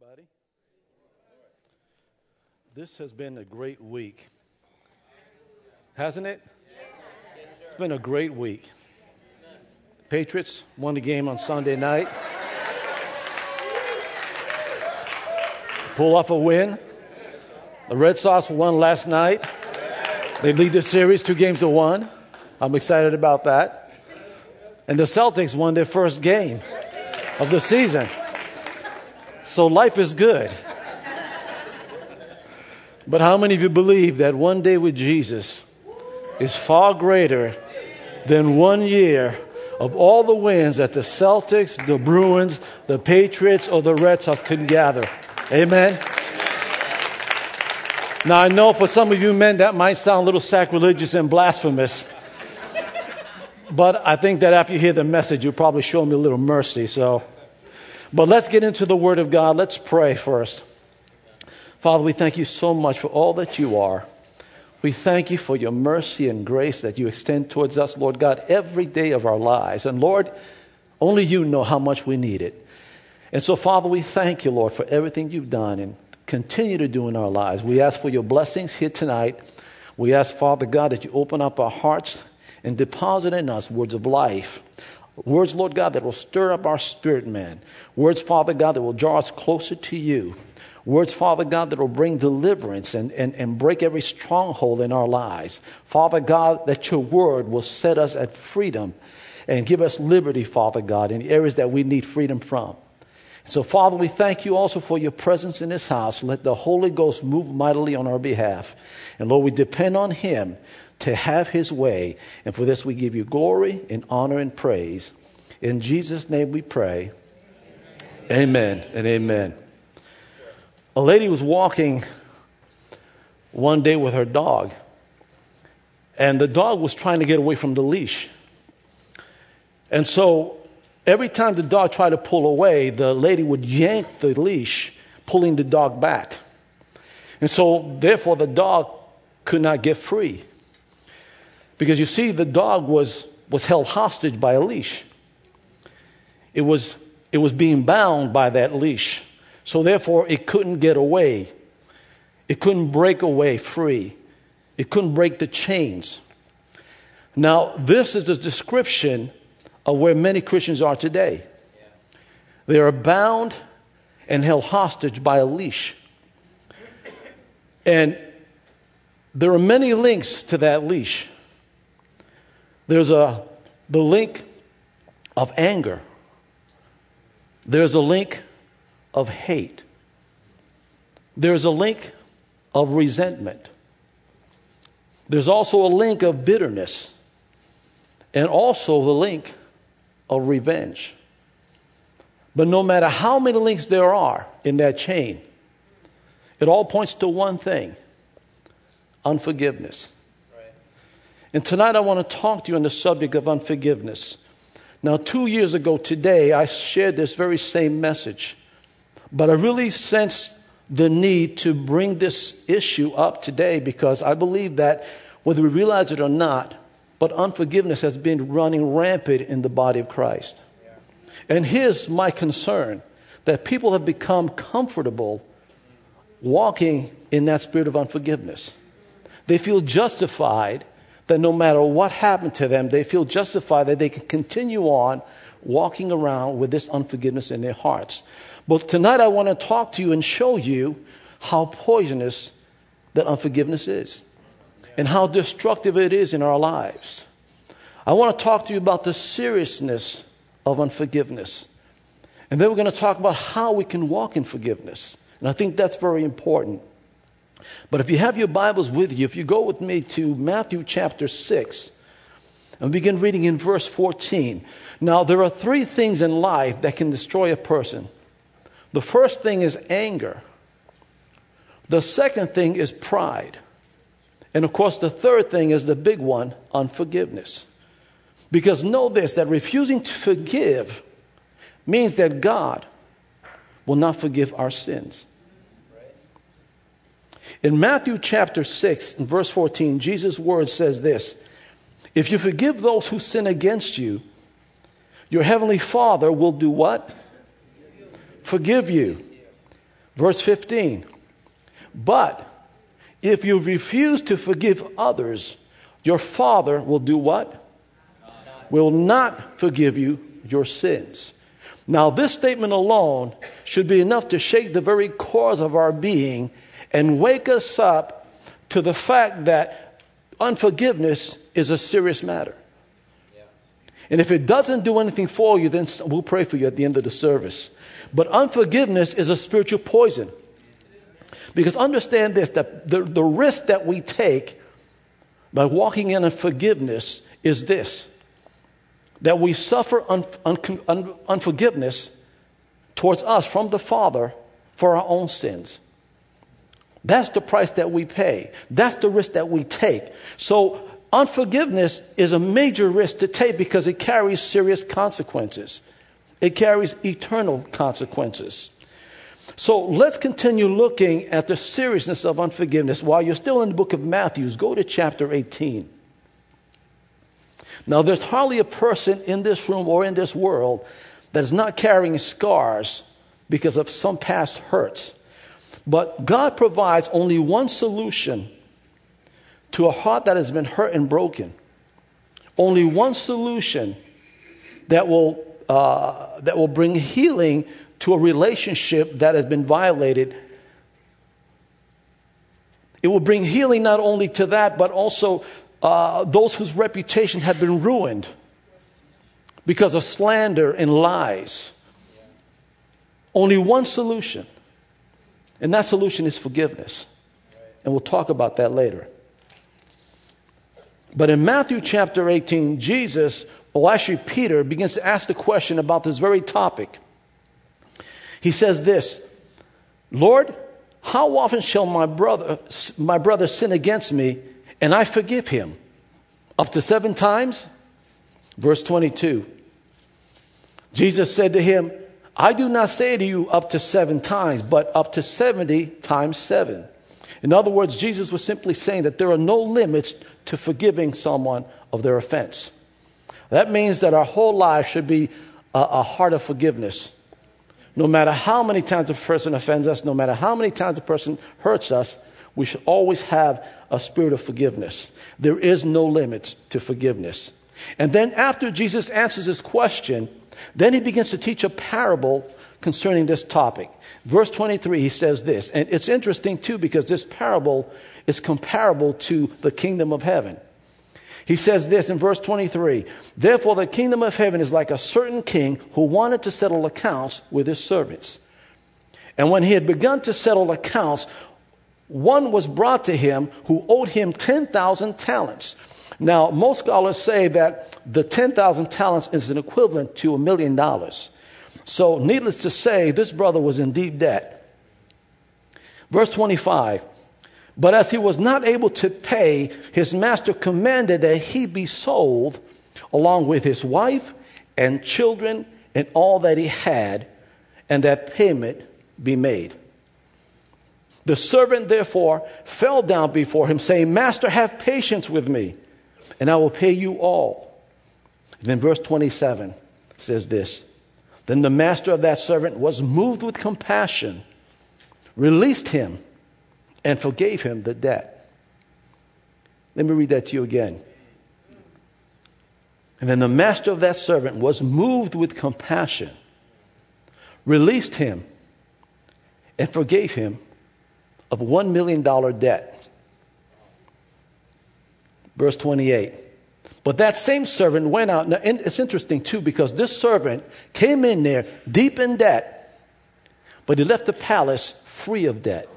everybody. This has been a great week. Hasn't it? It's been a great week. Patriots won the game on Sunday night. Pull off a win. The Red Sox won last night. They lead the series two games to one. I'm excited about that. And the Celtics won their first game of the season. So life is good. But how many of you believe that one day with Jesus is far greater than one year of all the wins that the Celtics, the Bruins, the Patriots, or the Red Sox could gather? Amen. Now, I know for some of you men that might sound a little sacrilegious and blasphemous, but I think that after you hear the message, you'll probably show me a little mercy. So, but let's get into the Word of God. Let's pray first. Father, we thank you so much for all that you are. We thank you for your mercy and grace that you extend towards us, Lord God, every day of our lives. And Lord, only you know how much we need it. And so, Father, we thank you, Lord, for everything you've done and continue to do in our lives. We ask for your blessings here tonight. We ask, Father God, that you open up our hearts and deposit in us words of life, Words, Lord God, that will stir up our spirit, man. Words, Father God, that will draw us closer to you. Words, Father God, that will bring deliverance and, and, and break every stronghold in our lives. Father God, that your word will set us at freedom and give us liberty, Father God, in areas that we need freedom from. So, Father, we thank you also for your presence in this house. Let the Holy Ghost move mightily on our behalf. And Lord, we depend on him to have his way. And for this, we give you glory and honor and praise. In Jesus' name we pray. Amen, and amen. A lady was walking one day with her dog, and the dog was trying to get away from the leash. And so every time the dog tried to pull away, the lady would yank the leash, pulling the dog back. And so, therefore, the dog could not get free. Because you see, the dog was, was held hostage by a leash. It was, it was being bound by that leash. So therefore, it couldn't get away. It couldn't break away free. It couldn't break the chains. Now, this is the description of where many Christians are today. They are bound and held hostage by a leash. And there are many links to that leash. There's a, the link of anger, there's a link of hate, there's a link of resentment, there's also a link of bitterness, and also the link of revenge. But no matter how many links there are in that chain, it all points to one thing unforgiveness. And tonight I want to talk to you on the subject of unforgiveness. Now, two years ago today, I shared this very same message, but I really sensed the need to bring this issue up today because I believe that whether we realize it or not, but unforgiveness has been running rampant in the body of Christ. And here's my concern that people have become comfortable walking in that spirit of unforgiveness. They feel justified that no matter what happened to them, they feel justified that they can continue on walking around with this unforgiveness in their hearts. But tonight I want to talk to you and show you how poisonous that unforgiveness is and how destructive it is in our lives. I want to talk to you about the seriousness of unforgiveness. And then we're going to talk about how we can walk in forgiveness. And I think that's very important. But if you have your Bibles with you, if you go with me to Matthew chapter 6, and begin reading in verse 14. Now, there are three things in life that can destroy a person. The first thing is anger. The second thing is pride. And of course, the third thing is the big one unforgiveness. Because know this that refusing to forgive means that God will not forgive our sins. In Matthew chapter 6 and verse 14, Jesus' word says this If you forgive those who sin against you, your heavenly Father will do what? Forgive you. Verse 15. But if you refuse to forgive others, your Father will do what? Will not forgive you your sins. Now, this statement alone should be enough to shake the very cores of our being and wake us up to the fact that unforgiveness is a serious matter. And if it doesn't do anything for you, then we'll pray for you at the end of the service. But unforgiveness is a spiritual poison. Because understand this that the, the risk that we take by walking in unforgiveness is this that we suffer un, un, un, unforgiveness towards us from the Father for our own sins. That's the price that we pay. That's the risk that we take. So, unforgiveness is a major risk to take because it carries serious consequences. It carries eternal consequences. So let's continue looking at the seriousness of unforgiveness. While you're still in the book of Matthew, go to chapter 18. Now, there's hardly a person in this room or in this world that is not carrying scars because of some past hurts. But God provides only one solution to a heart that has been hurt and broken. Only one solution that will, uh, that will bring healing to a relationship that has been violated. It will bring healing not only to that, but also uh, those whose reputation had been ruined because of slander and lies. Only one solution, and that solution is forgiveness. And we'll talk about that later. But in Matthew chapter 18, Jesus, or actually Peter, begins to ask the question about this very topic. He says this Lord, how often shall my brother, my brother sin against me and I forgive him? Up to seven times? Verse 22. Jesus said to him, I do not say to you up to seven times, but up to 70 times seven. In other words, Jesus was simply saying that there are no limits to forgiving someone of their offense. That means that our whole life should be a, a heart of forgiveness. No matter how many times a person offends us, no matter how many times a person hurts us, we should always have a spirit of forgiveness. There is no limit to forgiveness. And then after Jesus answers this question, then he begins to teach a parable concerning this topic. Verse 23, he says this, and it's interesting too because this parable is comparable to the kingdom of heaven. He says this in verse 23 Therefore, the kingdom of heaven is like a certain king who wanted to settle accounts with his servants. And when he had begun to settle accounts, one was brought to him who owed him 10,000 talents. Now, most scholars say that the 10,000 talents is an equivalent to a million dollars. So, needless to say, this brother was in deep debt. Verse 25 but as he was not able to pay, his master commanded that he be sold along with his wife and children and all that he had, and that payment be made. The servant therefore fell down before him, saying, Master, have patience with me, and I will pay you all. Then verse 27 says this Then the master of that servant was moved with compassion, released him and forgave him the debt. Let me read that to you again. And then the master of that servant was moved with compassion, released him, and forgave him of $1 million debt. Verse 28. But that same servant went out. Now, it's interesting too because this servant came in there deep in debt, but he left the palace free of debt.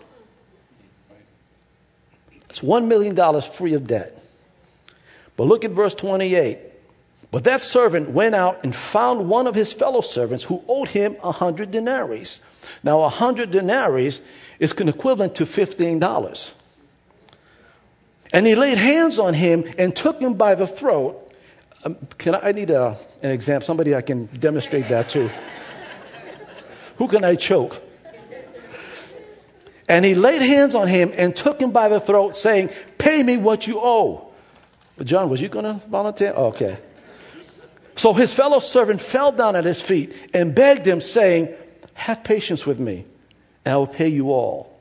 It's $1 million free of debt. But look at verse 28. But that servant went out and found one of his fellow servants who owed him a hundred denaries. Now, a hundred denaries is equivalent to $15. And he laid hands on him and took him by the throat. Um, can I, I need a, an example, somebody I can demonstrate that to. Who can I choke? And he laid hands on him and took him by the throat, saying, Pay me what you owe. But John, was you going to volunteer? Oh, okay. So his fellow servant fell down at his feet and begged him, saying, Have patience with me, and I will pay you all.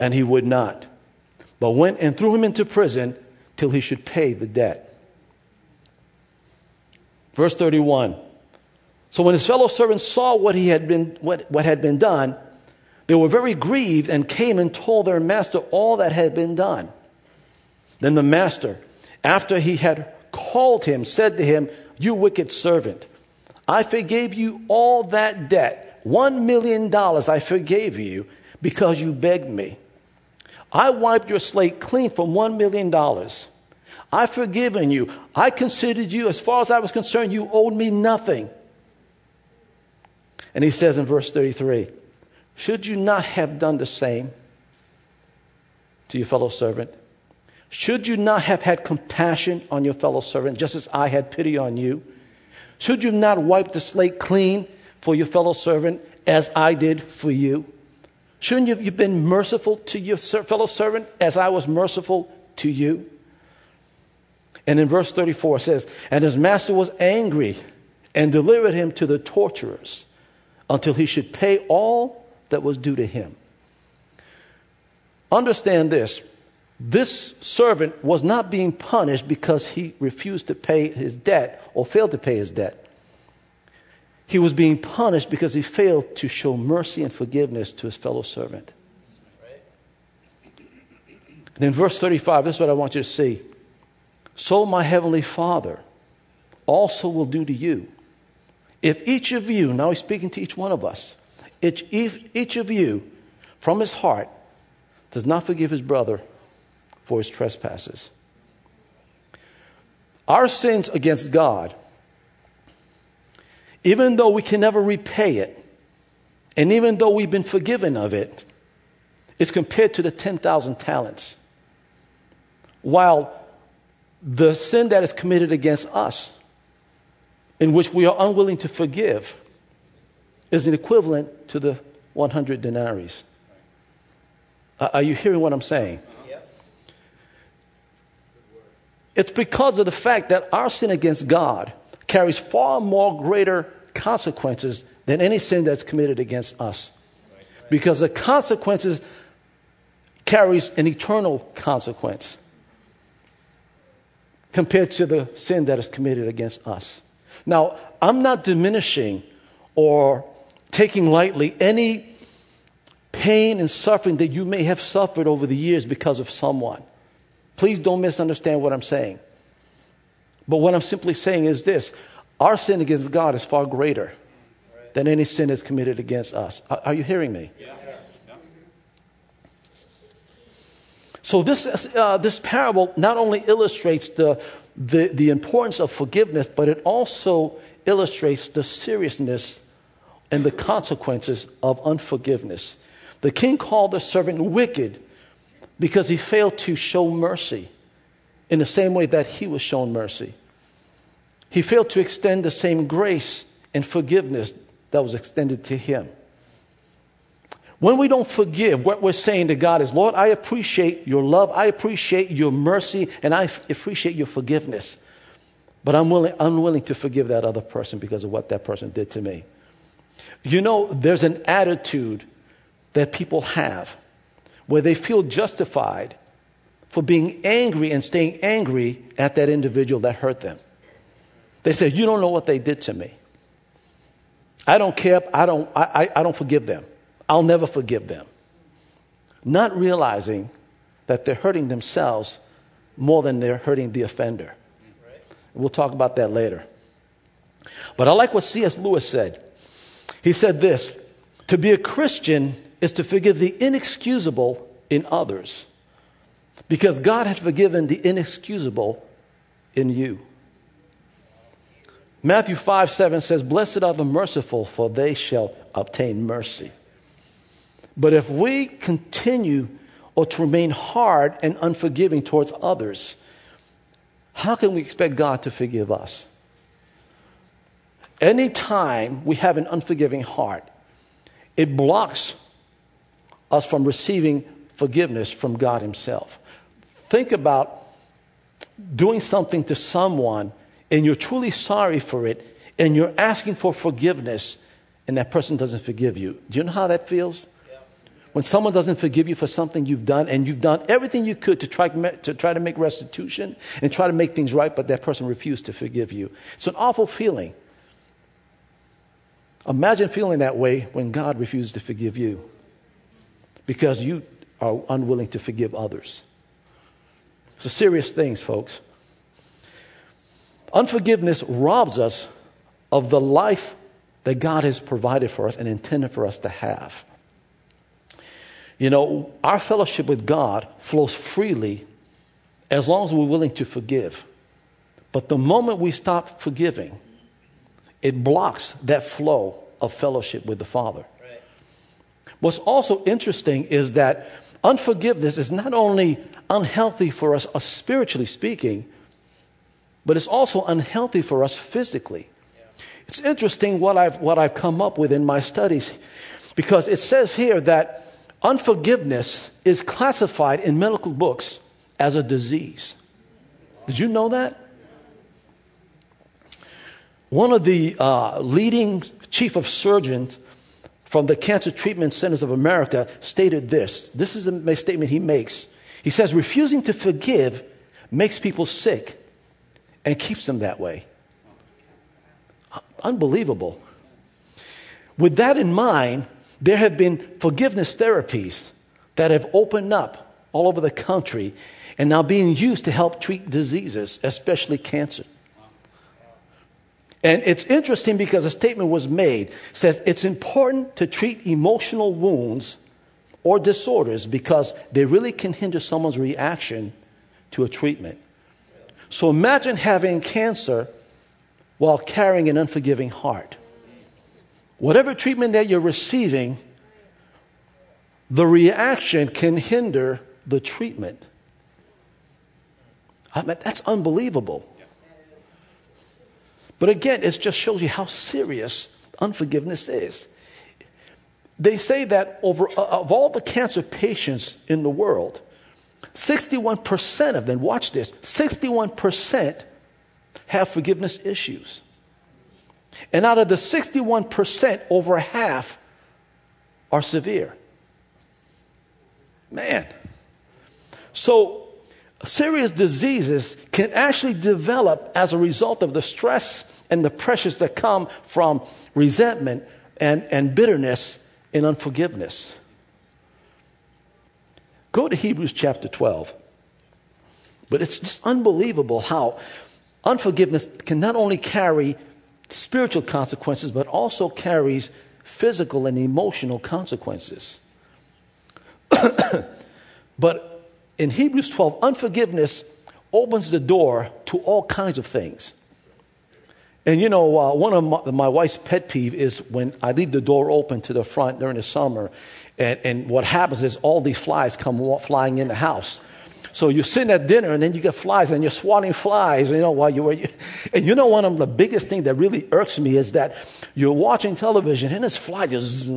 And he would not, but went and threw him into prison till he should pay the debt. Verse 31. So when his fellow servants saw what, he had been, what, what had been done, they were very grieved and came and told their master all that had been done. Then the master, after he had called him, said to him, You wicked servant, I forgave you all that debt. One million dollars I forgave you because you begged me. I wiped your slate clean from one million dollars. I've forgiven you. I considered you, as far as I was concerned, you owed me nothing. And he says in verse 33 Should you not have done the same to your fellow servant? Should you not have had compassion on your fellow servant, just as I had pity on you? Should you not wipe the slate clean for your fellow servant, as I did for you? Shouldn't you have been merciful to your fellow servant, as I was merciful to you? And in verse 34 it says, And his master was angry and delivered him to the torturers until he should pay all that was due to him. Understand this this servant was not being punished because he refused to pay his debt or failed to pay his debt. He was being punished because he failed to show mercy and forgiveness to his fellow servant. And in verse 35, this is what I want you to see. So my heavenly Father also will do to you if each of you, now he's speaking to each one of us, each, each of you from his heart does not forgive his brother for his trespasses. Our sins against God, even though we can never repay it, and even though we've been forgiven of it, is compared to the 10,000 talents. While the sin that is committed against us in which we are unwilling to forgive is an equivalent to the 100 denaries. Uh, are you hearing what I'm saying? It's because of the fact that our sin against God carries far more greater consequences than any sin that's committed against us. Because the consequences carries an eternal consequence compared to the sin that is committed against us. Now, I'm not diminishing or taking lightly any pain and suffering that you may have suffered over the years because of someone. Please don't misunderstand what I'm saying. But what I'm simply saying is this our sin against God is far greater than any sin that's committed against us. Are, you hearing me? Yeah. So, this, uh, this parable not only illustrates the, the, the importance of forgiveness, but it also illustrates the seriousness and the consequences of unforgiveness. The king called the servant wicked because he failed to show mercy in the same way that he was shown mercy. He failed to extend the same grace and forgiveness that was extended to him. When we don't forgive, what we're saying to God is, Lord, I appreciate your love, I appreciate your mercy, and I appreciate your forgiveness. But I'm willing, unwilling to forgive that other person because of what that person did to me. You know, there's an attitude that people have where they feel justified for being angry and staying angry at that individual that hurt them. They say, You don't know what they did to me. I don't care. I don't, I, I, don't forgive them. I'll never forgive them. Not realizing that they're hurting themselves more than they're hurting the offender. We'll talk about that later. But I like what C.S. Lewis said. He said this To be a Christian is to forgive the inexcusable in others because God had forgiven the inexcusable in you. Matthew 5 7 says, Blessed are the merciful, for they shall obtain mercy. But if we continue or to remain hard and unforgiving towards others, how can we expect God to forgive us? Anytime we have an unforgiving heart, it blocks us from receiving forgiveness from God Himself. Think about doing something to someone and you're truly sorry for it and you're asking for forgiveness and that person doesn't forgive you. Do you know how that feels? When someone doesn't forgive you for something you've done, and you've done everything you could to try, to try to make restitution and try to make things right, but that person refused to forgive you. It's an awful feeling. Imagine feeling that way when God refuses to forgive you because you are unwilling to forgive others. It's a serious thing, folks. Unforgiveness robs us of the life that God has provided for us and intended for us to have. You know, our fellowship with God flows freely as long as we're willing to forgive. But the moment we stop forgiving, it blocks that flow of fellowship with the Father. Right. What's also interesting is that unforgiveness is not only unhealthy for us uh, spiritually speaking, but it's also unhealthy for us physically. It's interesting what I've, what I've come up with in my studies because it says here that unforgiveness is classified in medical books as a disease. Did you know that? One of the uh, leading chief of surgeons from the Cancer Treatment Centers of America stated this. This is a statement he makes. He says, refusing to forgive makes people sick and keeps them that way. Unbelievable. With that in mind, there have been forgiveness therapies that have opened up all over the country and now being used to help treat diseases, especially cancer. And it's interesting because a statement was made says it's important to treat emotional wounds or disorders because they really can hinder someone's reaction to a treatment. So imagine having cancer while carrying an unforgiving heart. Whatever treatment that you're receiving, the reaction can hinder the treatment. I mean, that's unbelievable. But again, it just shows you how serious unforgiveness is. They say that over, uh, of all the cancer patients in the world, 61% of them, watch this, 61% have forgiveness issues. And out of the 61%, over half are severe. Man. So, serious diseases can actually develop as a result of the stress and the pressures that come from resentment and, and bitterness and unforgiveness. Go to Hebrews chapter 12. But it's just unbelievable how Unforgiveness can not only carry spiritual consequences, but also carries physical and emotional consequences. but in Hebrews 12, unforgiveness opens the door to all kinds of things. And you know, uh, one of my, my, wife's pet peeve is when I leave the door open to the front during the summer, and, and what happens is all these flies come flying in the house. So you're sitting at dinner and then you get flies and you're swatting flies, you know, while you were. And you know, one of the biggest things that really irks me is that you're watching television and this fly just.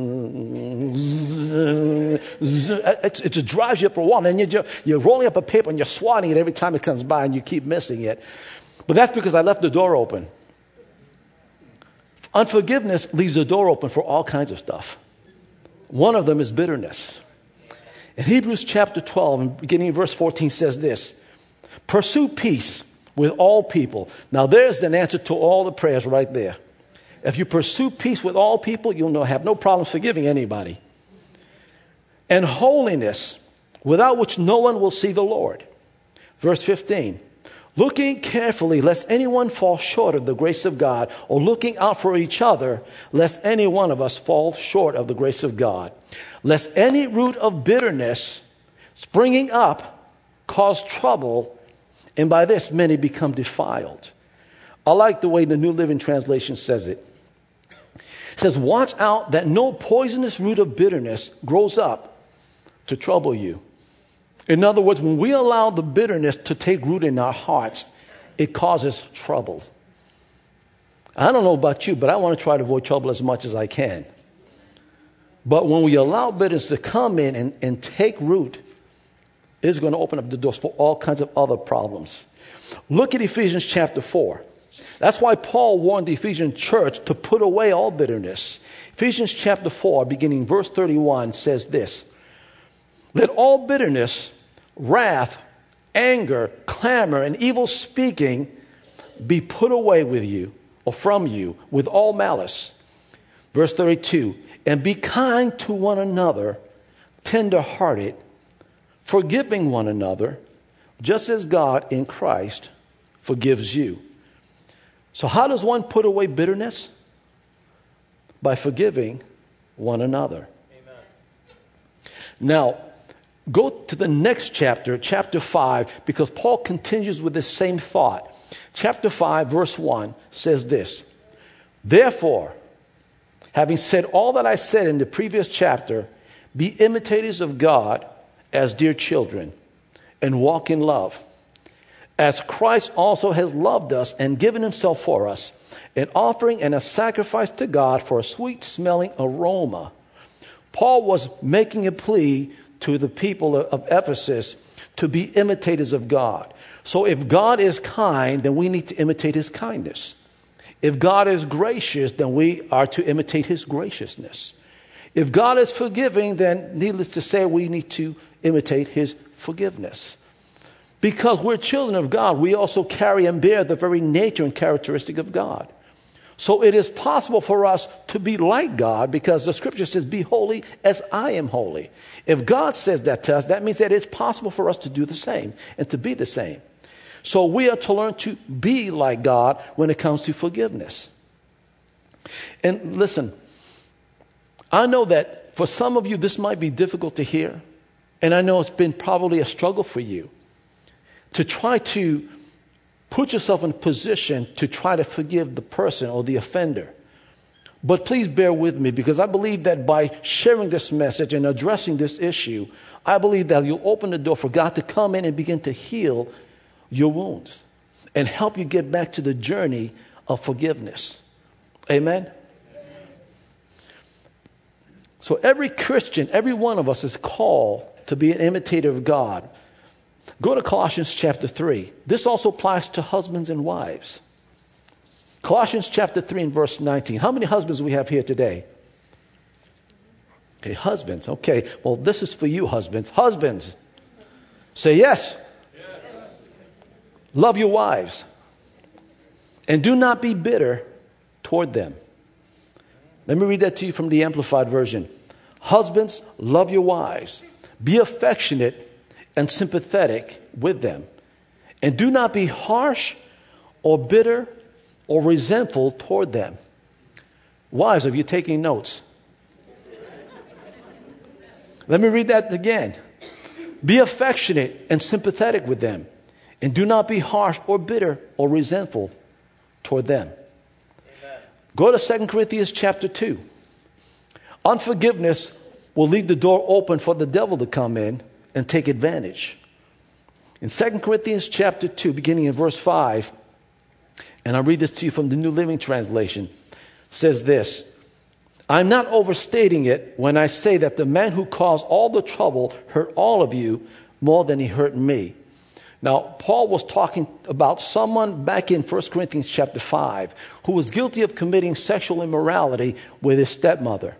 It, just drives you up a wall and you're, you're rolling up a paper and you're swatting it every time it comes by and you keep missing it. But that's because I left the door open. Unforgiveness leaves the door open for all kinds of stuff. One of them is bitterness. In Hebrews chapter 12, beginning in verse 14, says this Pursue peace with all people. Now, there's an answer to all the prayers right there. If you pursue peace with all people, you'll have no problem forgiving anybody. And holiness, without which no one will see the Lord. Verse 15 looking carefully lest anyone fall short of the grace of God, or looking out for each other lest any one of us fall short of the grace of God lest any root of bitterness springing up cause trouble, and by this many become defiled. I like the way the New Living Translation says it. It says, Watch out that no poisonous root of bitterness grows up to trouble you. In other words, when we allow the bitterness to take root in our hearts, it causes trouble. I don't know about you, but I want to try to avoid trouble as much as I can. But when we allow bitterness to come in and, and take root, it's going to open up the doors for all kinds of other problems. Look at Ephesians chapter 4. That's why Paul warned the Ephesian church to put away all bitterness. Ephesians chapter 4, beginning verse 31, says this Let all bitterness, wrath, anger, clamor, and evil speaking be put away with you or from you with all malice. Verse 32 And be kind to one another, tender hearted, forgiving one another, just as God in Christ forgives you. So, how does one put away bitterness? By forgiving one another. Amen. Now, go to the next chapter, chapter 5, because Paul continues with the same thought. Chapter 5, verse 1 says this Therefore, having said all that I said in the previous chapter, be imitators of God as dear children and walk in love. As Christ also has loved us and given himself for us, an offering and a sacrifice to God for a sweet smelling aroma. Paul was making a plea to the people of Ephesus to be imitators of God. So if God is kind, then we need to imitate his kindness. If God is gracious, then we are to imitate his graciousness. If God is forgiving, then needless to say, we need to imitate his forgiveness. Because we're children of God, we also carry and bear the very nature and characteristic of God. So it is possible for us to be like God because the scripture says, Be holy as I am holy. If God says that to us, that means that it's possible for us to do the same and to be the same. So we are to learn to be like God when it comes to forgiveness. And listen, I know that for some of you this might be difficult to hear, and I know it's been probably a struggle for you to try to put yourself in a position to try to forgive the person or the offender. But please bear with me because I believe that by sharing this message and addressing this issue, I believe that you'll open the door for God to come in and begin to heal your wounds and help you get back to the journey of forgiveness. Amen? So, every Christian, every one of us is called to be an imitator of God. Go to Colossians chapter 3. This also applies to husbands and wives. Colossians chapter 3 and verse 19. How many husbands we have here today? Okay, husbands. Okay, well, this is for you, husbands. Husbands, say yes. yes. Love your wives. And do not be bitter toward them. Let me read that to you from the Amplified Version. Husbands, love your wives. Be affectionate and sympathetic with them. And do not be harsh or bitter or resentful toward them. Wives, are you taking notes? Let me read that again. Be affectionate and sympathetic with them, and do not be harsh or bitter or resentful toward them. Amen. Go to 2 Corinthians chapter 2. Unforgiveness will leave the door open for the devil to come in and take advantage. In 2 Corinthians chapter 2, beginning in verse 5, and I'll read this to you from the New Living Translation, says this I'm not overstating it when I say that the man who caused all the trouble hurt all of you more than he hurt me. Now, Paul was talking about someone back in 1 Corinthians chapter 5 who was guilty of committing sexual immorality with his stepmother.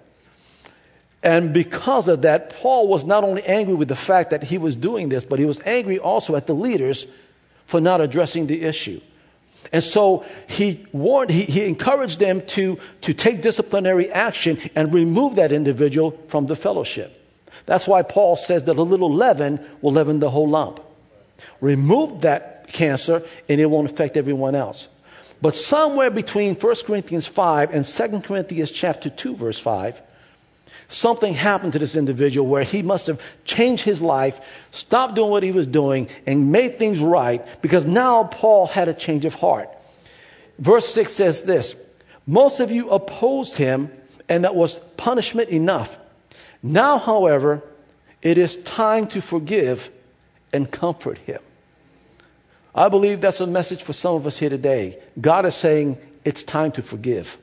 And because of that, Paul was not only angry with the fact that he was doing this, but he was angry also at the leaders for not addressing the issue. And so he warned, he, he encouraged them to, to take disciplinary action and remove that individual from the fellowship. That's why Paul says that a little leaven will leaven the whole lump. Remove that cancer and it won't affect everyone else. But somewhere between 1 Corinthians 5 and 2 Corinthians chapter 2 verse 5, something happened to this individual where he must have changed his life, stopped doing what he was doing, and made things right because now Paul had a change of heart. Verse 6 says this Most of you opposed him, and that was punishment enough. Now, however, it is time to forgive and comfort him. I believe that's a message for some of us here today. God is saying it's time to forgive.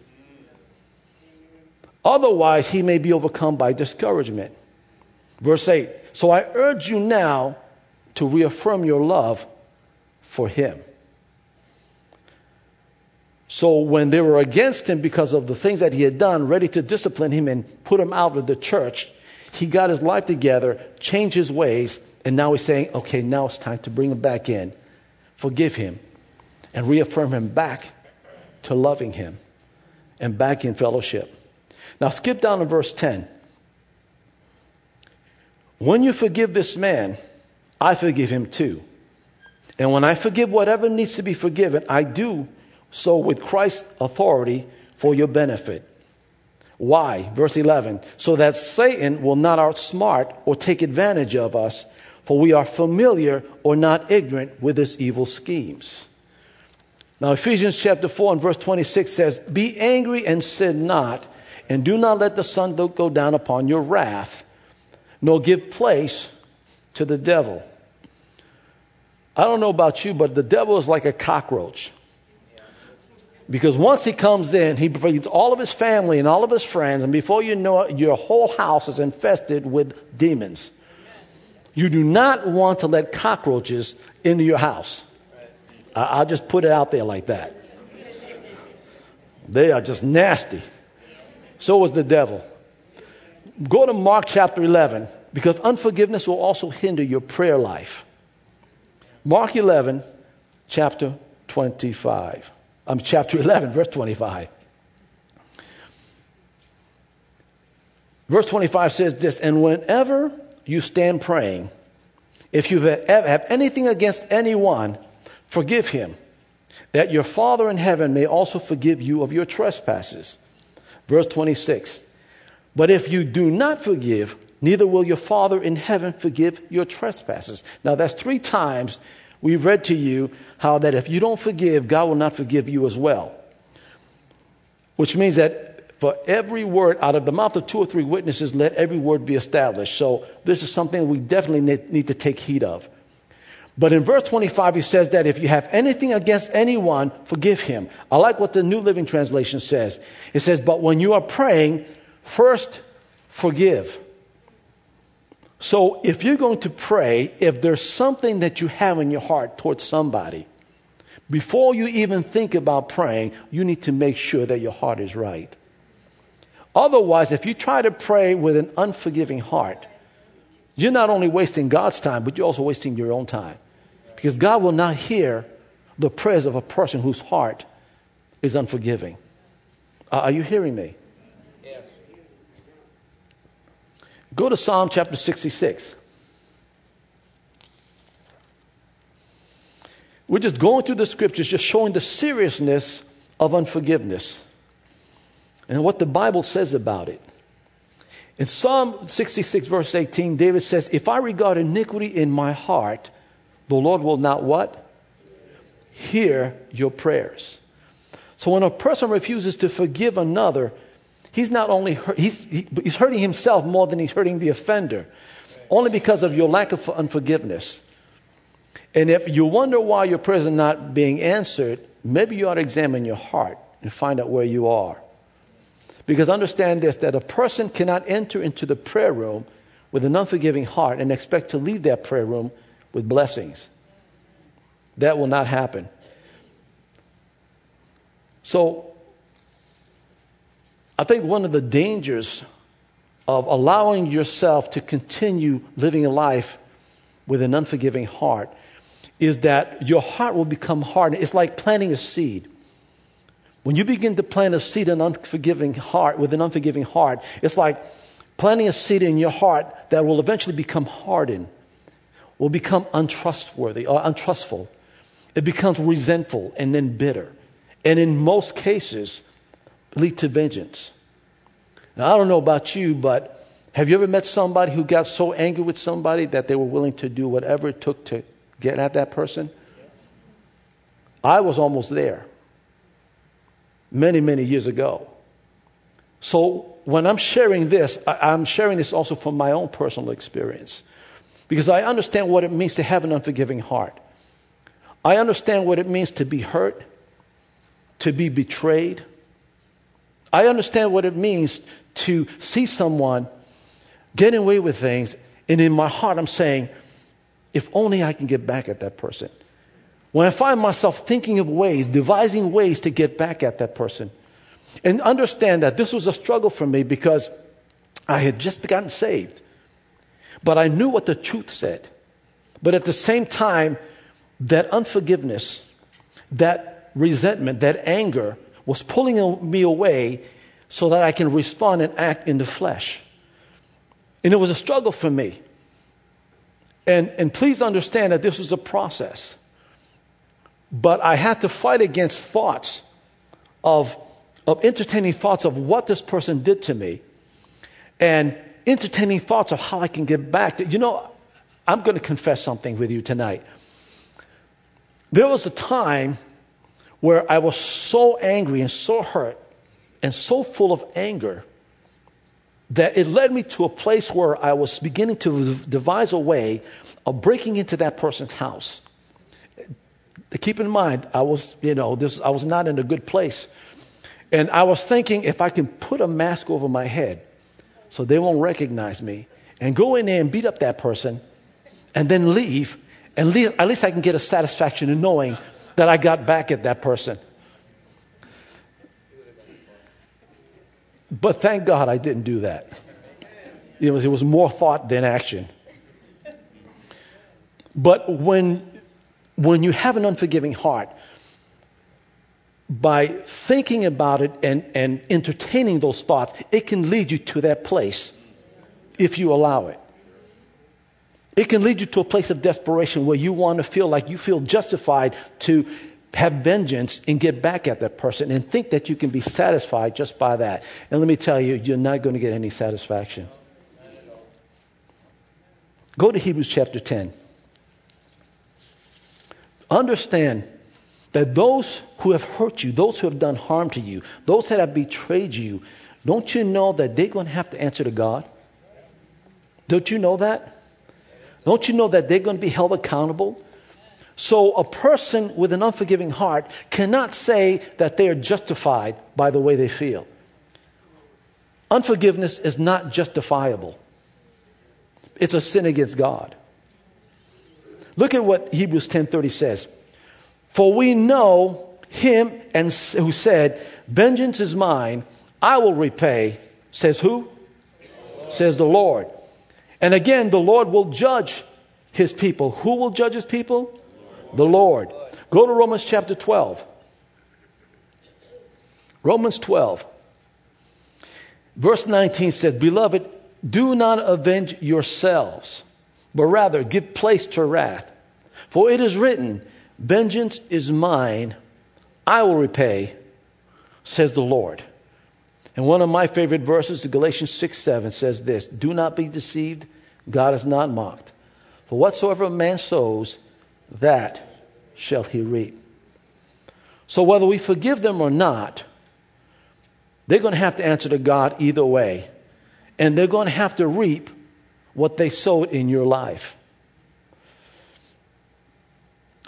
Otherwise, he may be overcome by discouragement. Verse 8 So I urge you now to reaffirm your love for him. So when they were against him because of the things that he had done, ready to discipline him and put him out of the church, he got his life together, changed his ways, and now he's saying, okay, now it's time to bring him back in, forgive him, and reaffirm him back to loving him and back in fellowship. Now skip down to verse 10. When you forgive this man, I forgive him too. And when I forgive whatever needs to be forgiven, I do so with Christ's authority for your benefit. Why? Verse 11. So that Satan will not outsmart or take advantage of us, for we are familiar or not ignorant with his evil schemes. Now, Ephesians chapter 4 and verse 26 says, Be angry and sin not, and do not let the sun go down upon your wrath, nor give place to the devil. I don't know about you, but the devil is like a cockroach. Because once he comes in, he feeds all of his family and all of his friends, and before you know it, your whole house is infested with demons. You do not want to let cockroaches into your house. I'll just put it out there like that. They are just nasty. So is the devil. Go to Mark chapter 11 because unforgiveness will also hinder your prayer life. Mark 11, chapter 25. I'm um, chapter 11, verse 25. Verse 25 says this And whenever you stand praying, if you have anything against anyone, forgive him, that your Father in heaven may also forgive you of your trespasses. Verse 26 But if you do not forgive, neither will your Father in heaven forgive your trespasses. Now, that's three times we've read to you how that if you don't forgive, God will not forgive you as well. Which means that for every word out of the mouth of two or three witnesses, let every word be established. So, this is something we definitely need to take heed of. But in verse 25, he says that if you have anything against anyone, forgive him. I like what the New Living Translation says. It says, But when you are praying, first forgive. So if you're going to pray, if there's something that you have in your heart towards somebody, before you even think about praying, you need to make sure that your heart is right. Otherwise, if you try to pray with an unforgiving heart, you're not only wasting God's time, but you're also wasting your own time. Because God will not hear the prayers of a person whose heart is unforgiving. Uh, are you hearing me? Yes. Go to Psalm chapter 66. We're just going through the scriptures, just showing the seriousness of unforgiveness and what the Bible says about it. In Psalm 66, verse 18, David says, If I regard iniquity in my heart, the Lord will not what? Hear your prayers. So when a person refuses to forgive another, he's not only hurt, he's, he, he's hurting himself more than he's hurting the offender, only because of your lack of unforgiveness. And if you wonder why your prayers are not being answered, maybe you ought to examine your heart and find out where you are. Because understand this that a person cannot enter into the prayer room with an unforgiving heart and expect to leave that prayer room with blessings. That will not happen. So, I think one of the dangers of allowing yourself to continue living a life with an unforgiving heart is that your heart will become hardened. It's like planting a seed. When you begin to plant a seed in unforgiving heart with an unforgiving heart, it's like planting a seed in your heart that will eventually become hardened, will become untrustworthy or untrustful. It becomes resentful and then bitter. And in most cases, lead to vengeance. Now, I don't know about you, but have you ever met somebody who got so angry with somebody that they were willing to do whatever it took to get at that person? I was almost there many, many years ago. So when I'm sharing this, I'm sharing this also from my own personal experience because I understand what it means to have an unforgiving heart. I understand what it means to be hurt, to be betrayed. I understand what it means to see someone getting away with things, and in my heart, I'm saying, if only I can get back at that person. When I find myself thinking of ways, devising ways to get back at that person. And understand that this was a struggle for me because I had just gotten saved. But I knew what the truth said. But at the same time, that unforgiveness, that resentment, that anger was pulling me away so that I can respond and act in the flesh. And it was a struggle for me. And, and please understand that this was a process. But I had to fight against thoughts of, of entertaining thoughts of what this person did to me and entertaining thoughts of how I can get back. To, you know, I'm going to confess something with you tonight. There was a time where I was so angry and so hurt and so full of anger that it led me to a place where I was beginning to devise a way of breaking into that person's house. To keep in mind, I was, you know, this, I was not in a good place. And I was thinking if I can put a mask over my head so they won't recognize me and go in there and beat up that person and then leave, and leave, at least I can get a satisfaction in knowing that I got back at that person. But thank God I didn't do that. It was, it was more thought than action. But when, when you have an unforgiving heart, by thinking about it and, and entertaining those thoughts, it can lead you to that place if you allow it. It can lead you to a place of desperation where you want to feel like you feel justified to have vengeance and get back at that person and think that you can be satisfied just by that. And let me tell you, you're not going to get any satisfaction. Go to Hebrews chapter 10. Understand that those who have hurt you, those who have done harm to you, those that have betrayed you, don't you know that they're going to have to answer to God? Don't you know that? Don't you know that they're going to be held accountable? So, a person with an unforgiving heart cannot say that they are justified by the way they feel. Unforgiveness is not justifiable, it's a sin against God. Look at what Hebrews 10:30 says. For we know him and who said, "Vengeance is mine; I will repay." Says who? Says the Lord. And again, the Lord will judge his people. Who will judge his people? The Lord. Go to Romans chapter 12. Romans 12. Verse 19 says, Beloved, do not avenge yourselves, but rather give place to wrath. For it is written, Vengeance is mine, I will repay, says the Lord. And one of my favorite verses, Galatians 6 7, says this Do not be deceived, God is not mocked. For whatsoever a man sows, that shall he reap. So whether we forgive them or not, they're going to have to answer to God either way. And they're going to have to reap what they sowed in your life.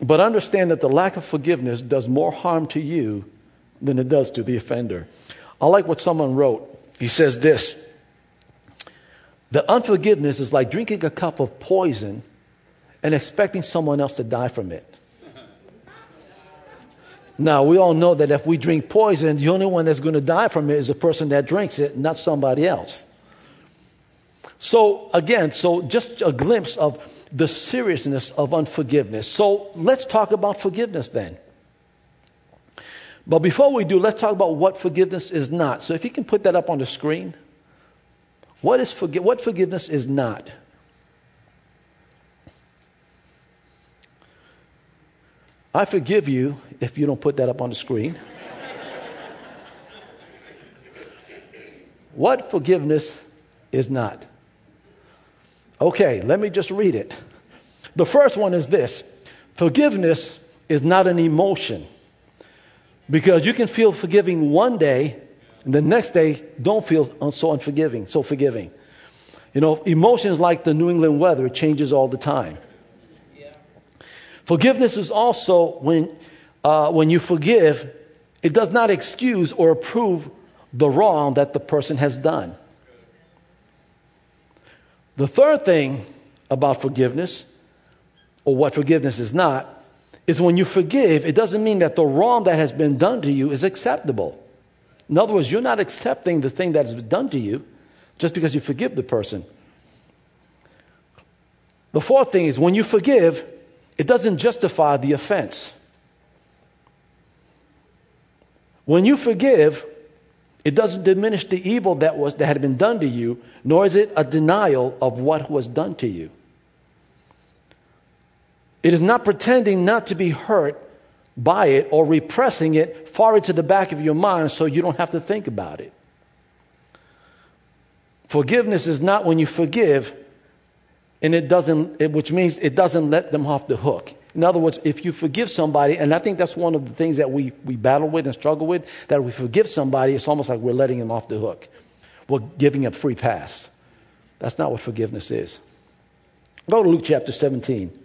But understand that the lack of forgiveness does more harm to you than it does to the offender. I like what someone wrote. He says this that unforgiveness is like drinking a cup of poison and expecting someone else to die from it. Now, we all know that if we drink poison, the only one that's going to die from it is the person that drinks it, not somebody else. So, again, so just a glimpse of the seriousness of unforgiveness. So, let's talk about forgiveness then. But before we do, let's talk about what forgiveness is not. So, if you can put that up on the screen. What, is forgi- what forgiveness is not? I forgive you if you don't put that up on the screen. what forgiveness is not? Okay, let me just read it. The first one is this forgiveness is not an emotion because you can feel forgiving one day and the next day don't feel so unforgiving, so forgiving. You know, emotions like the New England weather, it changes all the time. Forgiveness is also when, uh, when you forgive, it does not excuse or approve the wrong that the person has done. The third thing about forgiveness, or what forgiveness is not, is when you forgive, it doesn't mean that the wrong that has been done to you is acceptable. In other words, you're not accepting the thing that's done to you just because you forgive the person. The fourth thing is when you forgive, it doesn't justify the offense. When you forgive, it doesn't diminish the evil that, was, that had been done to you, nor is it a denial of what was done to you. It is not pretending not to be hurt by it or repressing it far into the back of your mind so you don't have to think about it. Forgiveness is not when you forgive and it doesn't, it, which means it doesn't let them off the hook. In other words, if you forgive somebody, and I think that's one of the things that we, we battle with and struggle with, that we forgive somebody, it's almost like we're letting them off the hook. We're giving a free pass. That's not what forgiveness is. Go to Luke chapter 17.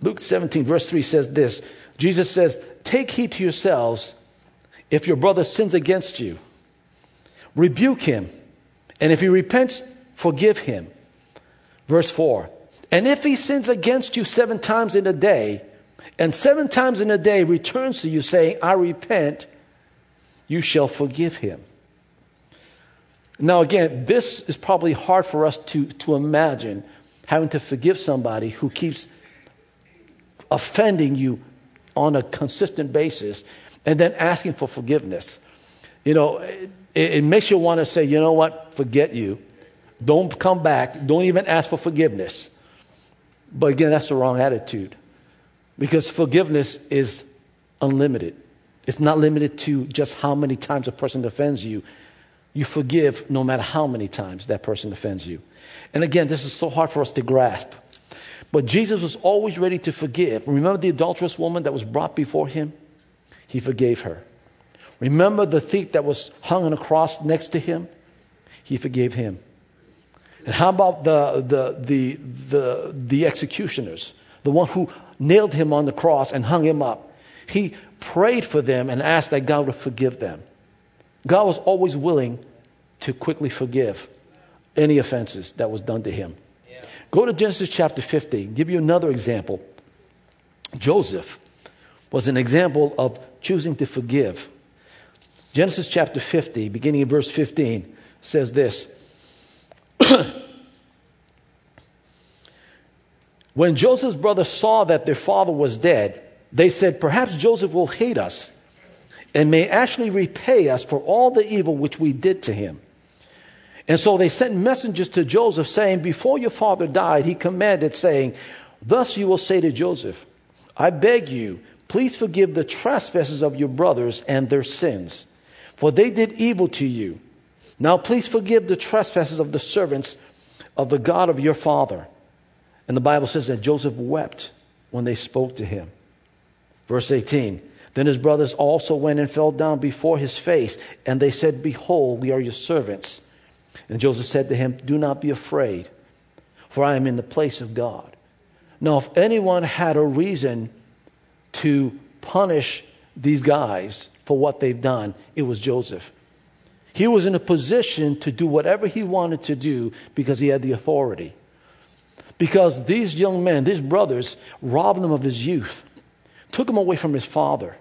Luke 17, verse 3 says this Jesus says, Take heed to yourselves if your brother sins against you, rebuke him, and if he repents, forgive him. Verse 4 And if he sins against you seven times in a day, and seven times in a day returns to you saying, I repent, you shall forgive him. Now, again, this is probably hard for us to, to imagine having to forgive somebody who keeps offending you on a consistent basis and then asking for forgiveness. You know, it, it makes you want to say, you know what, forget you. Don't come back. Don't even ask for forgiveness. But again, that's the wrong attitude because forgiveness is unlimited. It's not limited to just how many times a person offends you. You forgive no matter how many times that person offends you. And again, this is so hard for us to grasp. But Jesus was always ready to forgive. Remember the adulterous woman that was brought before him? He forgave her. Remember the thief that was hung on a cross next to him? He forgave him. And how about the, the, the, the, the executioners? The one who nailed him on the cross and hung him up. He prayed for them and asked that God would forgive them. God was always willing to quickly forgive any offenses that was done to him. Go to Genesis chapter 50. Give you another example. Joseph was an example of choosing to forgive. Genesis chapter 50, beginning in verse 15, says this When Joseph's brothers saw that their father was dead, they said, Perhaps Joseph will hate us and may actually repay us for all the evil which we did to him. And so they sent messengers to Joseph saying, Before your father died, he commanded, saying, Thus you will say to Joseph, I beg you, please forgive the trespasses of your brothers and their sins, for they did evil to you. Now please forgive the trespasses of the servants of the God of your father. And the Bible says that Joseph wept when they spoke to him. Verse 18 Then his brothers also went and fell down before his face, and they said, Behold, we are your servants. And Joseph said to him, Do not be afraid, for I am in the place of God. Now, if anyone had a reason to punish these guys for what they've done, it was Joseph. He was in a position to do whatever he wanted to do because he had the authority. Because these young men, these brothers, robbed him of his youth, took him away from his father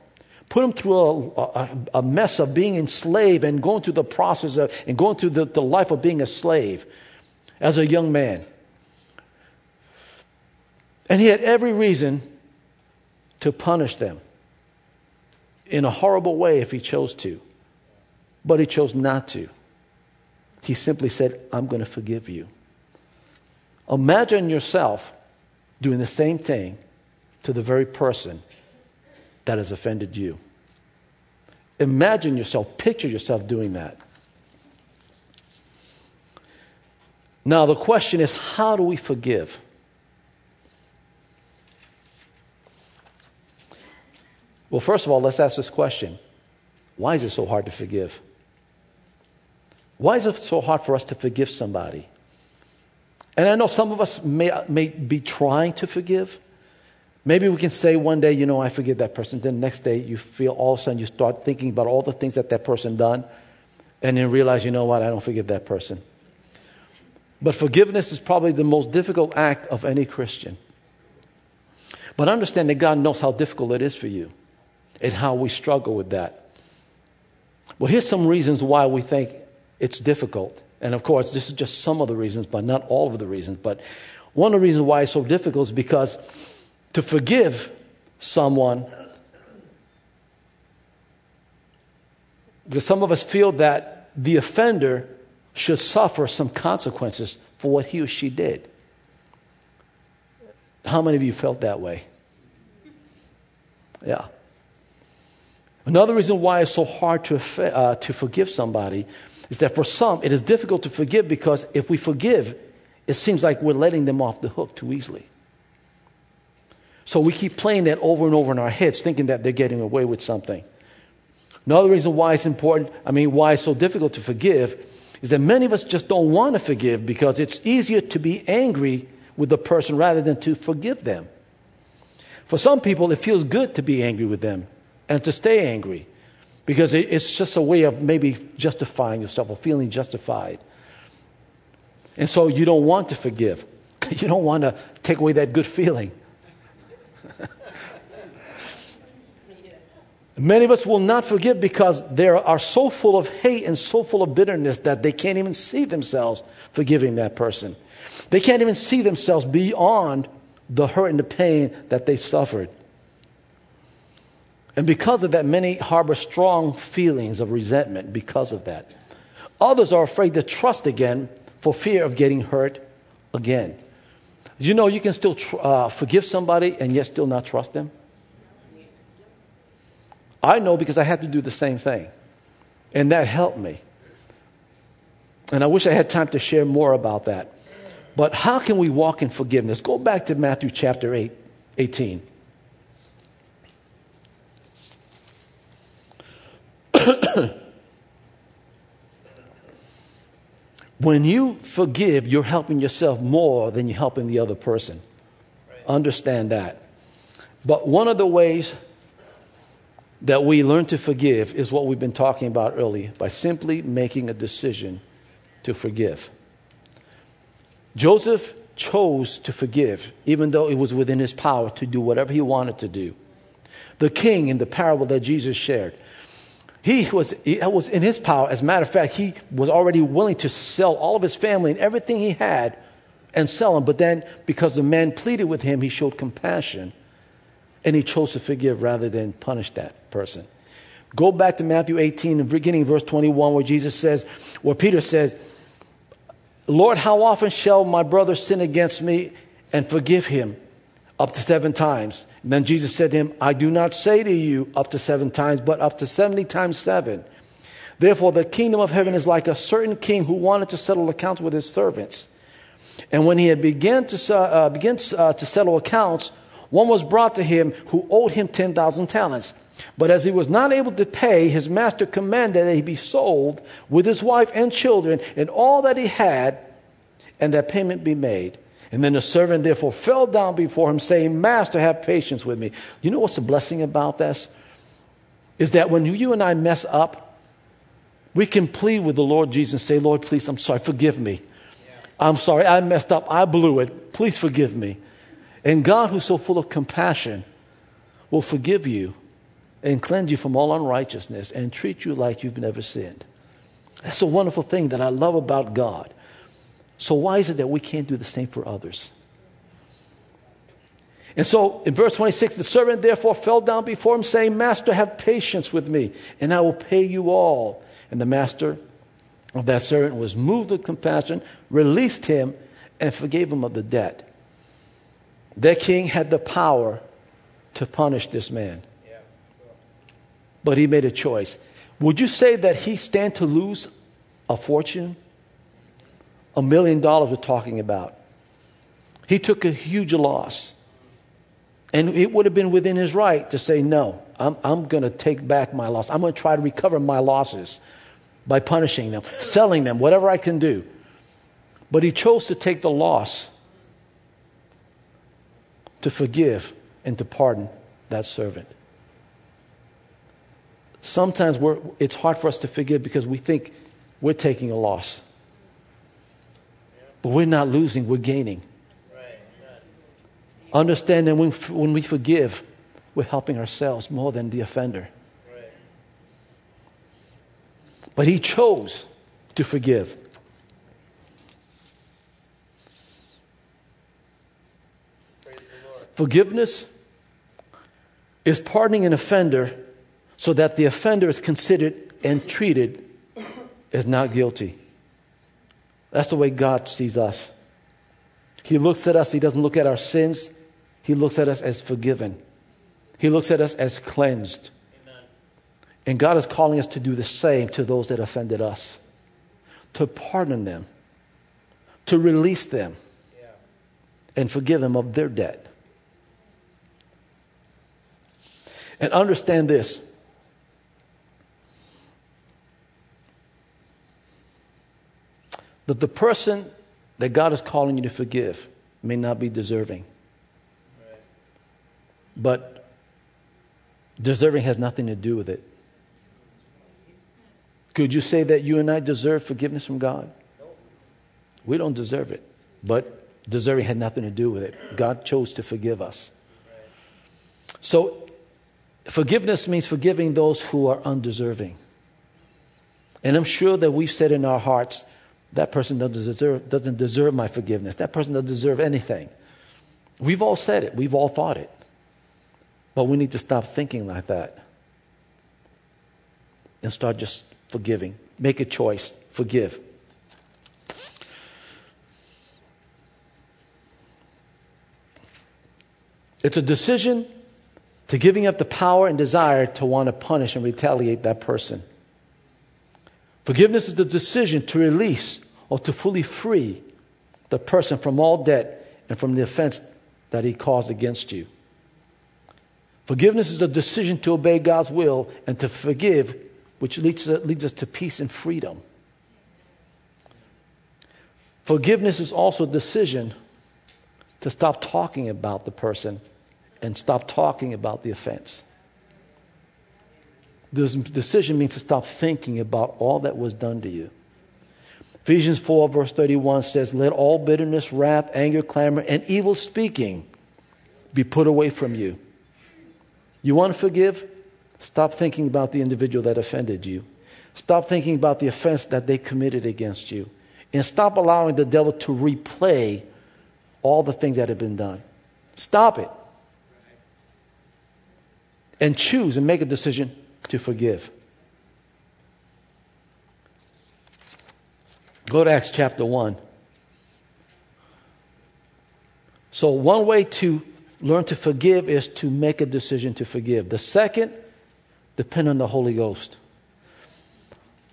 put him through a, a, a, mess of being enslaved and going through the process of, and going through the, the life of being a slave as a young man. And he had every reason to punish them in a horrible way if he chose to. But he chose not to. He simply said, I'm going to forgive you. Imagine yourself doing the same thing to the very person that has offended you. Imagine yourself, picture yourself doing that. Now, the question is how do we forgive? Well, first of all, let's ask this question Why is it so hard to forgive? Why is it so hard for us to forgive somebody? And I know some of us may, may be trying to forgive. Maybe we can say one day, you know, I forgive that person. Then the next day, you feel all of a sudden you start thinking about all the things that that person done, and then realize, you know what, I don't forgive that person. But forgiveness is probably the most difficult act of any Christian. But understand that God knows how difficult it is for you and how we struggle with that. Well, here's some reasons why we think it's difficult. And of course, this is just some of the reasons, but not all of the reasons. But one of the reasons why it's so difficult is because to forgive someone, because some of us feel that the offender should suffer some consequences for what he or she did. How many of you felt that way? Yeah. Another reason why it's so hard to, uh, to forgive somebody is that for some, it is difficult to forgive because if we forgive, it seems like we're letting them off the hook too easily. So we keep playing that over and over in our heads, thinking that they're getting away with something. Another reason why it's important, I mean, why it's so difficult to forgive, is that many of us just don't want to forgive because it's easier to be angry with the person rather than to forgive them. For some people, it feels good to be angry with them and to stay angry because it's just a way of maybe justifying yourself or feeling justified. And so you don't want to forgive. You don't want to take away that good feeling. Many of us will not forgive because they are so full of hate and so full of bitterness that they can't even see themselves forgiving that person. They can't even see themselves beyond the hurt and the pain that they suffered. And because of that, many harbor strong feelings of resentment because of that. Others are afraid to trust again for fear of getting hurt again. You know, you can still tr- uh, forgive somebody and yet still not trust them. I know because I had to do the same thing. And that helped me. And I wish I had time to share more about that. But how can we walk in forgiveness? Go back to Matthew chapter 8, 18. when you forgive, you're helping yourself more than you're helping the other person. Right. Understand that. But one of the ways that we learn to forgive is what we've been talking about earlier by simply making a decision to forgive. Joseph chose to forgive, even though it was within his power to do whatever he wanted to do. The king in the parable that Jesus shared, he was, was in his power. As a matter of fact, he was already willing to sell all of his family and everything he had and sell them. But then, because the man pleaded with him, he showed compassion and he chose to forgive rather than punish that person. Go back to Matthew 18 and beginning verse 21 where Jesus says, where Peter says, Lord, how often shall my brother sin against me and forgive him? Up to seven times. And then Jesus said to him, I do not say to you up to seven times, but up to 70 times seven. Therefore, the kingdom of heaven is like a certain king who wanted to settle accounts with his servants. And when he had begun to, uh, began, uh, to settle accounts, one was brought to him who owed him 10,000 talents. But as he was not able to pay, his master commanded that he be sold with his wife and children and all that he had, and that payment be made. And then the servant therefore fell down before him, saying, Master, have patience with me. You know what's the blessing about this? Is that when you and I mess up, we can plead with the Lord Jesus say, Lord, please, I'm sorry, forgive me. I'm sorry, I messed up, I blew it. Please forgive me. And God, who's so full of compassion, will forgive you and cleanse you from all unrighteousness and treat you like you've never sinned. That's a wonderful thing that I love about God. So, why is it that we can't do the same for others? And so in verse 26, the servant therefore fell down before him, saying, Master, have patience with me, and I will pay you all. And the master of that servant was moved with compassion, released him, and forgave him of the debt. The king had the power to punish this man. But he made a choice. Would you say that he stand to lose a fortune? A million dollars we're talking about. He took a huge loss. And it would have been within his right to say, no, I'm, I'm going to take back my loss. I'm going to try to recover my losses by punishing them, selling them, whatever I can do. But he chose to take the loss to forgive and to pardon that servant. Sometimes it's hard for us to forgive because we think we're taking a loss. We're not losing, we're gaining. Understand that when, when we forgive, we're helping ourselves more than the offender. But he chose to forgive. Forgiveness is pardoning an offender so that the offender is considered and treated as not guilty. That's the way God sees us. He looks at us, He doesn't look at our sins, He looks at us as forgiven. He looks at us as cleansed. Amen. And God is calling us to do the same to those that offended us, to pardon them, to release them, yeah. and forgive them of their debt. And understand this that the person that God is calling you to forgive may not be deserving. But deserving has nothing to do with it. Could you say that you and I deserve forgiveness from God? We don't deserve it. But deserving had nothing to do with it. God chose to forgive us. So, forgiveness means forgiving those who are undeserving. And I'm sure that we've said in our hearts, that person doesn't deserve, doesn't deserve my forgiveness. That person doesn't deserve anything. We've all said it, we've all thought it. But we need to stop thinking like that and start just forgiving. Make a choice, forgive. It's a decision to giving up the power and desire to want to punish and retaliate that person. Forgiveness is the decision to release or to fully free the person from all debt and from the offense that he caused against you. Forgiveness is a decision to obey God's will and to forgive, which leads, leads us to peace and freedom. Forgiveness is also a decision to stop talking about the person and stop talking about the offense. This decision means to stop thinking about all that was done to you. Ephesians 4, verse 31 says, Let all bitterness, wrath, anger, clamor, and evil speaking be put away from you. You want to forgive? Stop thinking about the individual that offended you. Stop thinking about the offense that they committed against you. And stop allowing the devil to replay all the things that have been done. Stop it. And choose and make a decision to forgive. Go to Acts chapter 1. So, one way to learn to forgive is to make a decision to forgive. The second, depend on the Holy Ghost.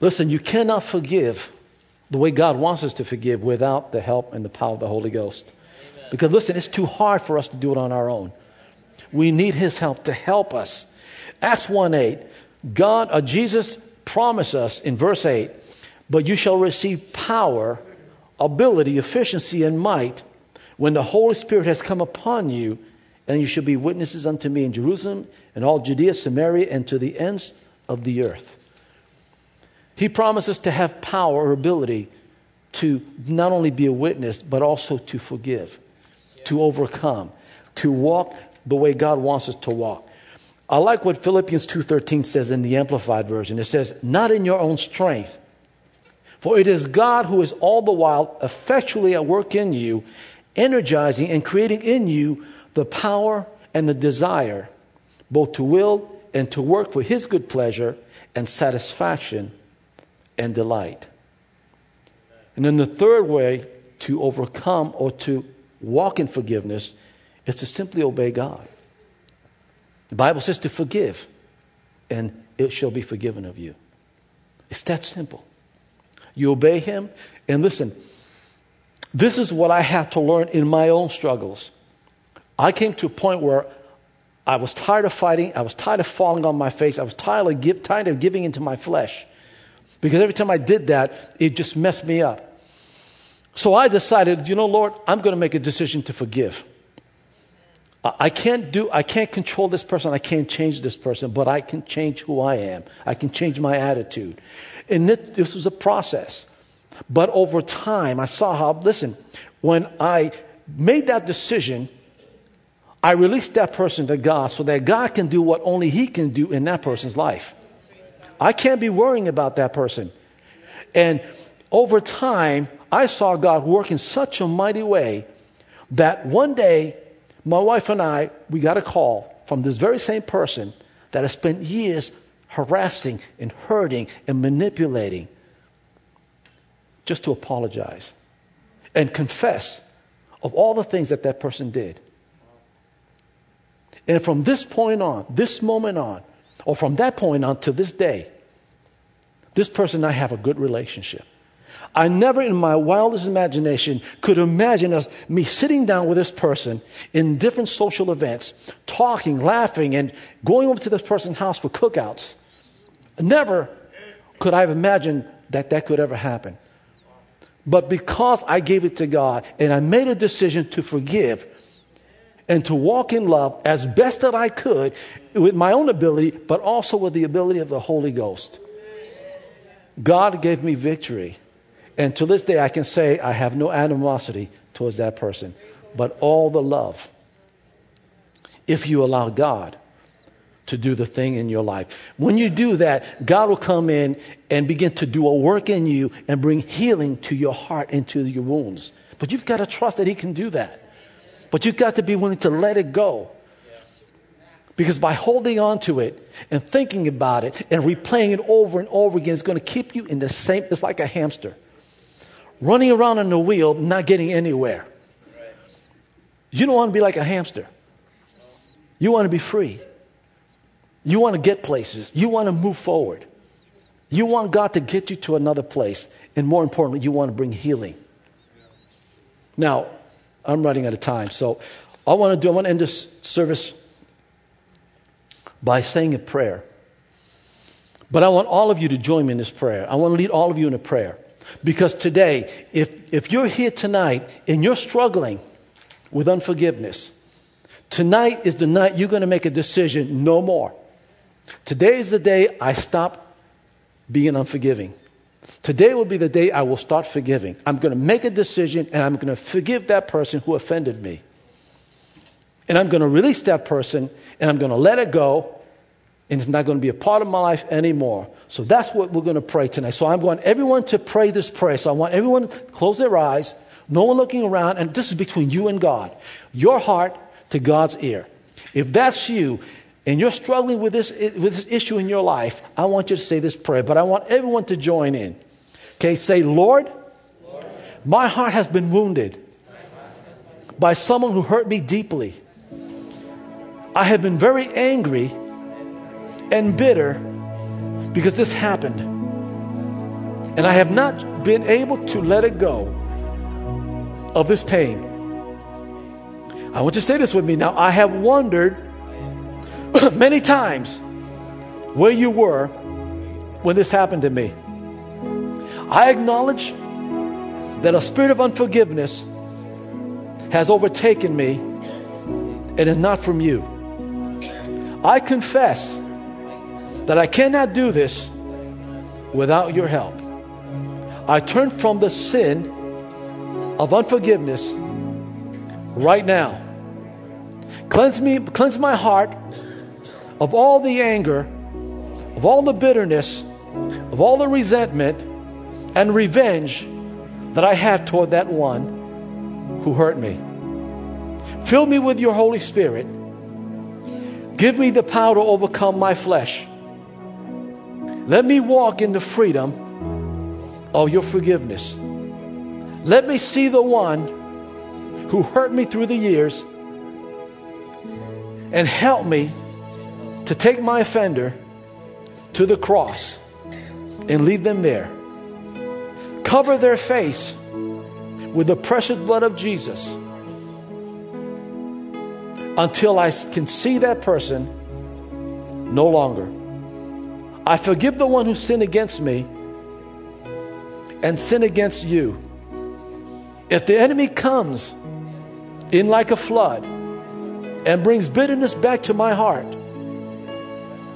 Listen, you cannot forgive the way God wants us to forgive without the help and the power of the Holy Ghost. Amen. Because, listen, it's too hard for us to do it on our own. We need His help to help us. Acts 1 8, God, uh, Jesus promised us in verse 8, but you shall receive power, ability, efficiency, and might when the Holy Spirit has come upon you, and you shall be witnesses unto me in Jerusalem and all Judea, Samaria, and to the ends of the earth. He promises to have power or ability to not only be a witness, but also to forgive, to overcome, to walk the way God wants us to walk. I like what Philippians 2:13 says in the amplified version. It says, "Not in your own strength, for it is God who is all the while effectually at work in you, energizing and creating in you the power and the desire both to will and to work for his good pleasure and satisfaction and delight." And then the third way to overcome or to walk in forgiveness is to simply obey God. The Bible says to forgive, and it shall be forgiven of you. It's that simple. You obey Him, and listen, this is what I had to learn in my own struggles. I came to a point where I was tired of fighting, I was tired of falling on my face, I was tired of, give, tired of giving into my flesh. Because every time I did that, it just messed me up. So I decided, you know, Lord, I'm going to make a decision to forgive. I can't do, I can't control this person, I can't change this person, but I can change who I am. I can change my attitude. And it, this was a process. But over time, I saw how, listen, when I made that decision, I released that person to God so that God can do what only He can do in that person's life. I can't be worrying about that person. And over time, I saw God work in such a mighty way that one day, my wife and I, we got a call from this very same person that has spent years harassing and hurting and manipulating just to apologize and confess of all the things that that person did. And from this point on, this moment on, or from that point on to this day, this person and I have a good relationship. I never in my wildest imagination could imagine us, me sitting down with this person in different social events, talking, laughing, and going over to this person's house for cookouts. Never could I have imagined that that could ever happen. But because I gave it to God and I made a decision to forgive and to walk in love as best that I could with my own ability, but also with the ability of the Holy Ghost, God gave me victory. And to this day, I can say I have no animosity towards that person, but all the love. If you allow God to do the thing in your life. When you do that, God will come in and begin to do a work in you and bring healing to your heart and to your wounds. But you've got to trust that He can do that. But you've got to be willing to let it go. Because by holding on to it and thinking about it and replaying it over and over again, it's going to keep you in the same, it's like a hamster running around on the wheel, not getting anywhere. You don't want to be like a hamster. You want to be free. You want to get places. You want to move forward. You want God to get you to another place. And more importantly, you want to bring healing. Now, I'm running out of time. So, I want to do, I want to end this service by saying a prayer. But I want all of you to join me in this prayer. I want to lead all of you in a prayer. Because today, if, if you're here tonight and you're struggling with unforgiveness, tonight is the night you're going to make a decision no more. Today is the day I stop being unforgiving. Today will be the day I will start forgiving. I'm going to make a decision and I'm going to forgive that person who offended me. And I'm going to release that person and I'm going to let it go and it's not going to be a part of my life anymore. So that's what we're going to pray tonight. So I want everyone to pray this prayer. So I want everyone to close their eyes, no one looking around, and this is between you and God. Your heart to God's ear. If that's you, and you're struggling with this, with this issue in your life, I want you to say this prayer, but I want everyone to join in. Okay, say, Lord, Lord my heart has been wounded by someone who hurt me deeply. I have been very angry and bitter because this happened. And I have not been able to let it go of this pain. I want you to say this with me now. I have wondered many times where you were when this happened to me. I acknowledge that a spirit of unforgiveness has overtaken me and is not from you. I confess that I cannot do this without your help. I turn from the sin of unforgiveness right now. Cleanse me, cleanse my heart of all the anger, of all the bitterness, of all the resentment and revenge that I have toward that one who hurt me. Fill me with your Holy Spirit. Give me the power to overcome my flesh let me walk in the freedom of your forgiveness. Let me see the one who hurt me through the years and help me to take my offender to the cross and leave them there. Cover their face with the precious blood of Jesus until I can see that person no longer. I forgive the one who sinned against me and sin against you. If the enemy comes in like a flood and brings bitterness back to my heart,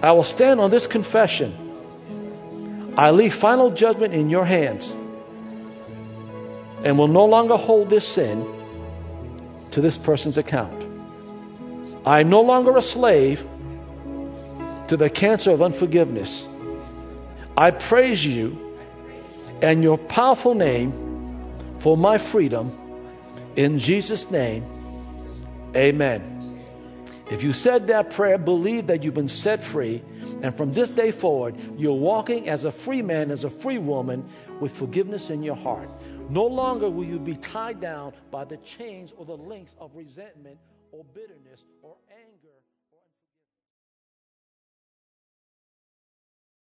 I will stand on this confession. I leave final judgment in your hands. and will no longer hold this sin to this person's account. I am no longer a slave to the cancer of unforgiveness. I praise you and your powerful name for my freedom. In Jesus' name, amen. If you said that prayer, believe that you've been set free. And from this day forward, you're walking as a free man, as a free woman, with forgiveness in your heart. No longer will you be tied down by the chains or the links of resentment or bitterness.